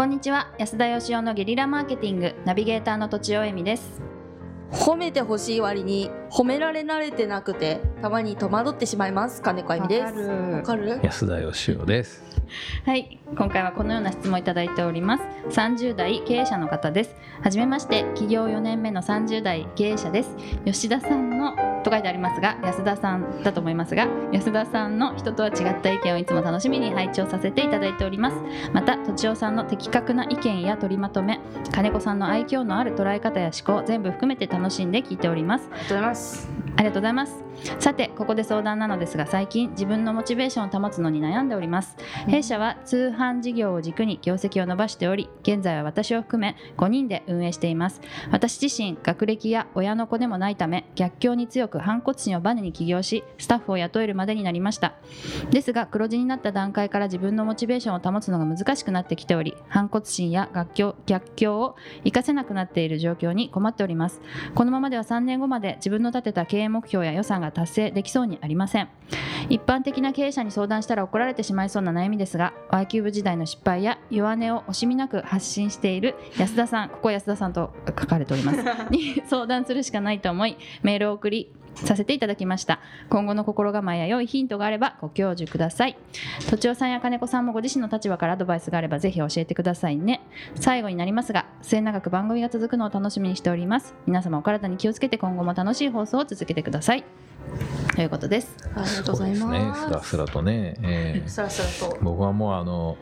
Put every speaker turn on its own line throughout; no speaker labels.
こんにちは。安田義雄のゲリラマーケティングナビゲーターの土地尾恵美です。
褒めてほしい割に褒められ慣れてなくてたまに戸惑ってしまいます金子あゆみです。わかる。
安田義雄です。
はい。今回はこのような質問をいただいております。30代経営者の方です。はじめまして。起業4年目の30代経営者です。吉田さんのと書いてありますが安田さんだと思いますが安田さんの人とは違った意見をいつも楽しみに拝聴させていただいております。またとちおさんの的確な意見や取りまとめ金子さんの愛嬌のある捉え方や思考全部含めて楽しんで聞いております
ありがとうございます us.
ありがとうございます。さてここで相談なのですが最近自分のモチベーションを保つのに悩んでおります。弊社は通販事業を軸に業績を伸ばしており現在は私を含め5人で運営しています。私自身学歴や親の子でもないため逆境に強く反骨心をバネに起業しスタッフを雇えるまでになりました。ですが黒字になった段階から自分のモチベーションを保つのが難しくなってきており反骨心や逆境逆境を活かせなくなっている状況に困っております。このままでは3年後まで自分の立てた経営目標や予算が達成できそうにありません。一般的な経営者に相談したら怒られてしまいそうな悩みですが Y キューブ時代の失敗や弱音を惜しみなく発信している安田さんここ安田さんと書かれております。に相談するしかないと思いメールを送りさせていただきました。今後の心構えや良いヒントがあればご教授ください。とちおさんや金子さんもご自身の立場からアドバイスがあればぜひ教えてくださいね。最後になりますが末永く番組が続くのを楽しみにしております。皆様お体に気をつけて今後も楽しい放送を続けてください。ということです。
ありがとうござい
そうですね。
ます
すらすらとね、えー
すらすらと。
僕はもうあの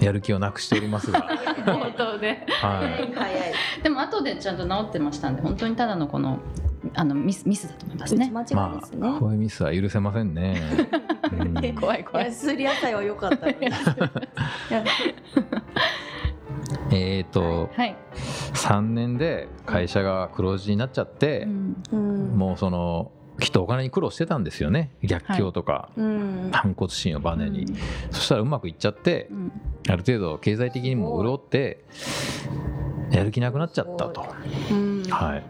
やる気をなくしておりますが、
本当で
はい、
早い。
でも後でちゃんと治ってましたんで本当にただのこのあのミスミスだと思いますね。
間違い
ま
ですね。
あこういうミスは許せませんね。うん。
怖い怖い。
安売り野菜は良かった
えっと
はい、
3年で会社が黒字になっちゃって、
うん。
うん
もうそのきっとお金に苦労してたんですよね。逆境とか、
うん。
反骨心をバネに、そしたらうまくいっちゃって
うん。
ある程度経済的にも潤ってやる気なくなっちゃったと。
うん。
はい。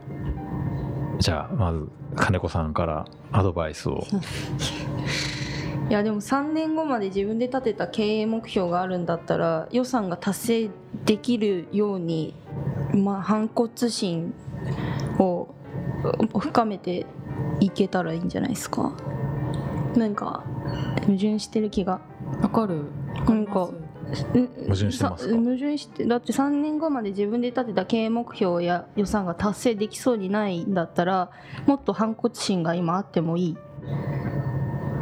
じゃあまず金子さんからアドバイスを。
いやでも3年後まで自分で立てた経営目標があるんだったら予算が達成できるように、まあ、反骨心をう深めていけたらいいんじゃないですか。なんか矛盾してる気が。
わかる。
なんか
矛盾してます
矛盾してだって3年後まで自分で立てた経営目標や予算が達成できそうにないんだったらもっと反骨心が今あってもいい。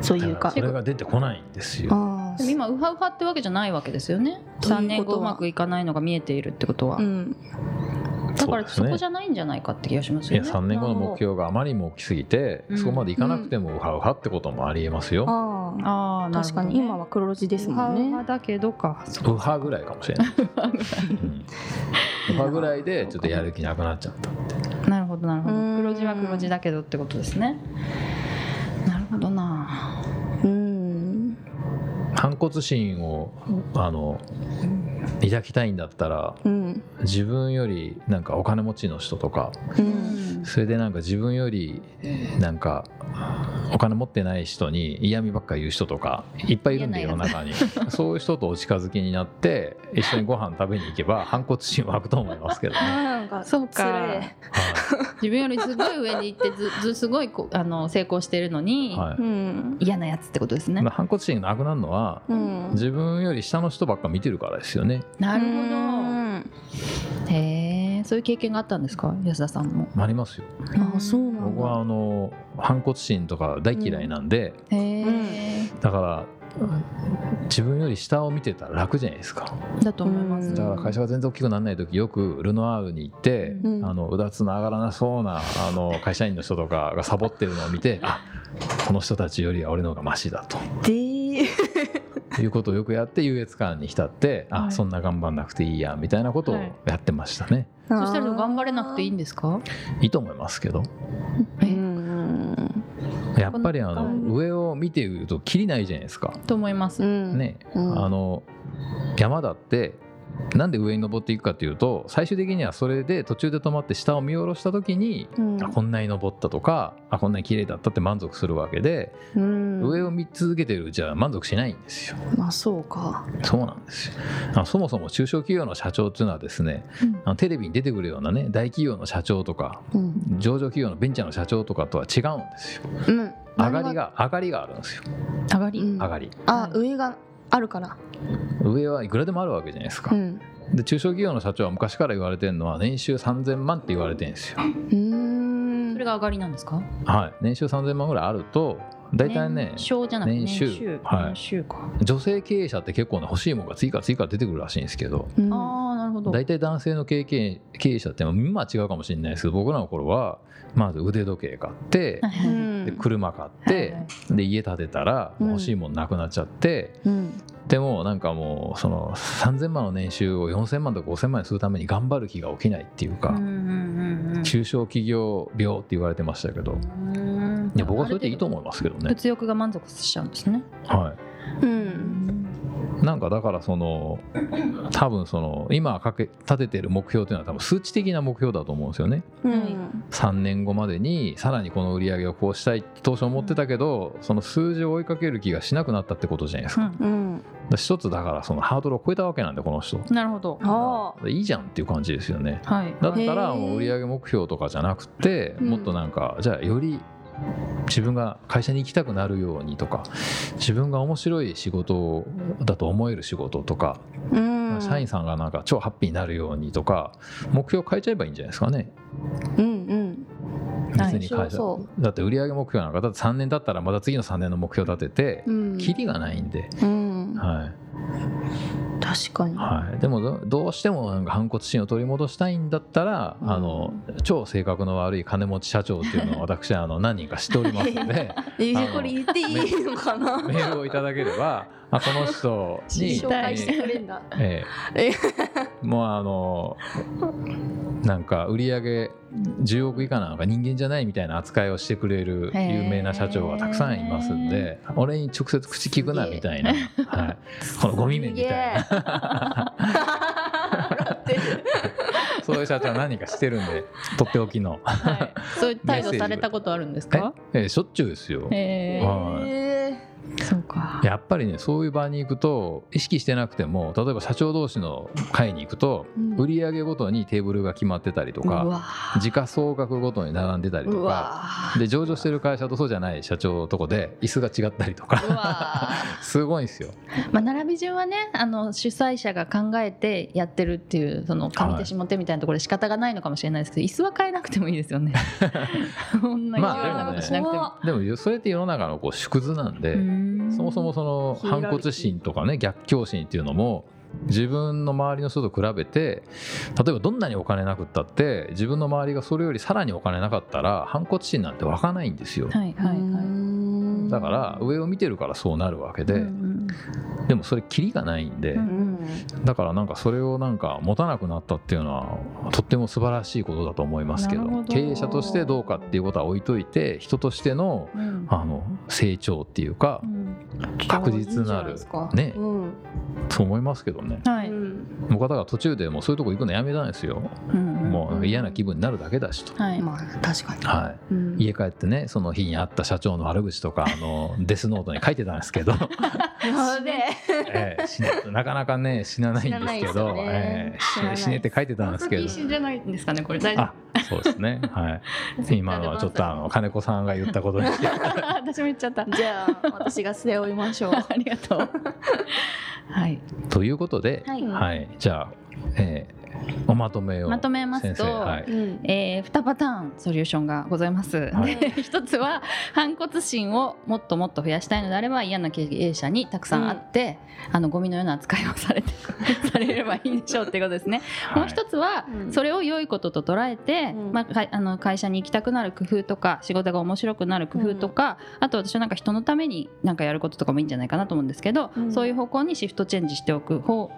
そういうか。
それが出てこないんですよ。
今ウハウハってわけじゃないわけですよね。
ということは。
3年後うまくいかないのが見えているってことは、
うん。
だからそこじ
ゃ
ゃないんじゃないかって気がします
いや
よね
3年後の目標があまりにも大きすぎて、
うん。
そこまでいかなくてもウハウハってこともありえますよ。
あ確かに。今は黒字ですもん
ウハウハ
ね
だけどか。
ウハぐらいかもしれない。うん。ウハぐらいでちょっとやる気なくなっちゃったって。
なるほどなるほど。
うん。
黒字は黒字だけどってことですね。なるほどな。
うん。
反骨心をあの抱きたいんだったら
うん。
自分よりなんかお金持ちの人とか
うん。
それでなんか自分よりえーなんかお金持ってない人に嫌味ばっかり言う人とかいっぱいいるんで
嫌
世の中に。そういう人とお近づきになって一緒にご飯食べに行けば反骨心湧くと思いますけどね。
なんか
そうか。自分よりすごい上に行ってず ずすごいこうあの成功してるのに、
いはい。
うん。
嫌なやつってことですね、
まあ反骨心がなくなるのは
うん。
自分より下の人ばっか見てるからですよね。
なるほ
うん。
どへえそういう経験があったんですか？安田さんも。
ありますよ。
あそうなんだ。
僕はあの反骨心とか大嫌いなんで、
へえ、
だから自分より下を見てたら楽じゃないですか。
だと思います、
うん
だから会社が全然大きくならない時よくルノアールに行って、
うん。
あのうだつの上がらなそうなあの会社員の人とかがサボってるのを見てあこの人たちよりは俺の方がマシだと。
で
いうことをよくやって優越感に浸って、
はい。
あそんな頑張んなくていいやみたいなことを
はい。
やってましたね、
そしたら頑張れなくていいんですか？
い、いと思いますけど。
うん。
やっぱりあの
うん
上を見ているときりないじゃないですか。
と思います、
うん
ね、
うん。
あの山だってなんで上に登っていくかっていうと最終的にはそれで途中で止まって下を見下ろした時に、
うん。
あこんなに登ったとかあこんなに綺麗だったって満足するわけで、
うん。
上を見続けてるうちは満足しないんですよ。
まあそうか。
そうなんですよ。あそもそも中小企業の社長っていうのはですねあのテレビに出てくるようなね大企業の社長とか
うん。
上場企業のベンチャーの社長とかとは違うんですよ。
うん。
上がりが上がりがあるんですよ。
上がり、
うん
上がり。
あ上があるから
上はいくらでもあるわけじゃないですか。
うん。
で中小企業の社長は昔から言われてるのは年収3000万って言われてるんですよ。
うーん。
それが上がりなんですか？
はい、年収3000万ぐらいあると大体ね
年商じゃなくて
年収。
年収。
はい。
年収か、
女性経営者って結構ね欲しいものが次から次から出てくるらしいんですけど。
うん。
ああなるほど。
大体男性の経営経営者って今は違うかもしれないです。けど僕らの頃はまず腕時計買って
はい
で車買っ
はい
て
はい。
で家建てたら
うん。
欲しいものなくなっちゃって
うん。
でもなんかもうその3000万の年収を4000万とか5000万にするために頑張る気が起きないっていうか中小企業病って言われてましたけど。
うん。
いや僕はそれでいいと思いますけどね。
物欲が満足しちゃうんですね。
はい。
うん
なんかだからその多分その今かけ立ててる目標っていうのは多分数値的な目標だと思うんですよね。
うん。
3年後までにさらにこの売り上げをこうしたいって当初思ってたけどその数字を追いかける気がしなくなったってことじゃないですか,、
うん。
うん。
一つだからそのハードルを超えたわけなんでこの人。
なるほど。
いいじゃんっていう感じですよね。
はい。
だったらもう売上目標とかじゃなくて
うん。
もっとなんかじゃあより自分が会社に行きたくなるようにとか自分が面白い仕事だと思える仕事とか
うん。
社員さんがなんか超ハッピーになるようにとか目標変えちゃえばいいんじゃないですかね。
うんうん。
別に会社だって売上目標なんかだって3年経ったらまた次の3年の目標立てて
うん。
キリがないんで、
うん
はい。
確かに。
はい、でもどどうしてもなんか反骨心を取り戻したいんだったら、
うん。
あの超性格の悪い金持ち社長っていうのを私はあの何人か知っておりますので
これ言っていいのかな？
メールをいただければあこの人に
紹介してくれんだ。
え。え。もうあのなんか売り上げ10億以下なんか人間じゃないみたいな扱いをしてくれる有名な社長がたくさんいますんで俺に直接口聞くなみたいな、はい、このゴミ面みたいな。そういう社長は何人かしてるんでとっておきの。
はい。そういう態度されたことあるんですか？
え？えしょっちゅうですよ。
へ
はい。
え。そうか。
やっぱりねそういう場に行くと意識してなくても例えば社長同士の会に行くと、
うん
売上ごとにテーブルが決まってたりとか時価総額ごとに並んでたり
う
とか
わ
で上場してる会社とそうじゃない社長のとこで椅子が違ったりと
う
か
わ。
すごいんですよ。
まあ並び順はね、あの主催者が考えてやってるっていうその上手下手みたいなところで仕方がないのかもしれないですけど、椅子は変えなくてもいいですよね。こんな意地悪なことしなくても。
でもそれって世の中のこう縮図なんで、そもそもその反骨心とかね逆境心っていうのも自分の周りの人と比べて例えばどんなにお金なくったって自分の周りがそれよりさらにお金なかったら反骨心なんて湧かないんですよ。
はいはいはい。
い
だから上を見てるからそうなるわけで、
うん
でもそれキリがないんで、
うん
うん。
だからなんかそれをなんか持たなくなったっていうのはとっても素晴らしいことだと思いますけど。経営者としてどうかっていうことは置いといて人としての
うん。
あの成長っていうか
うん
確実なる。ね。
うん。
そう思いますけどね。
はい。
うん。
僕はだから途中でもうそういうとこ行くのやめたんですよ。もう嫌な気分になるだけだしと。
はい。
まあ確かに。
はい、
うん。
家帰ってねその日に会った社長の悪口とかあの デスノートに書いてたんですけど、なかなかね死なないんですけどええ
死
ねって書いてたんですけど。
じゃないんですかねこれ。大丈
あそうですね。はい。今のはちょっとあの金子さんが言ったことに。して
夫。私も言っちゃった。
じゃあ私が背負いましょう
ありがとう。はい。
ということで、
はい
はい、じゃあ、えーおまとめを
まとめますと
先生はい、
うん。
えー、2パターンソリューションがございます。
はい。
で一つは反骨心をもっともっと増やしたいのであれば嫌な経営者にたくさん会って、あのゴミのような扱いをされて されればいいでしょうっていうことですね。もう一つは、
うん。
それを良いことと捉えて、
うん。
まあ、かいあの会社に行きたくなる工夫とか仕事が面白くなる工夫とか、あと私はなんか人のためになんかやることとかもいいんじゃないかなと思うんですけど、
うん。
そういう方向にシフトチェンジしておく方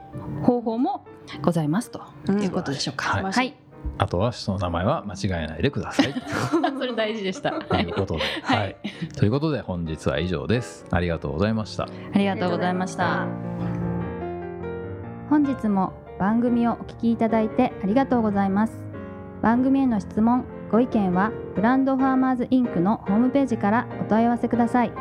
方法もございますと
と
いうことでしょうか。
はい、
はい
あとはその名前は間違えないでください。
それ大事でした。
ということで、
はい、
はい、ということで本日は以上です。ありがとうございました。
ありがとうございました。本日も番組をお聞きいただいてありがとうございます。番組への質問、ご意見はブランドファーマーズインクのホームページからお問い合わせください。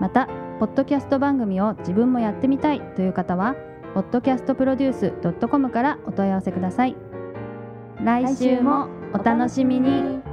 また、ポッドキャスト番組を自分もやってみたいという方は。podcastproduce.com からお問い合わせください。来週もお楽しみに。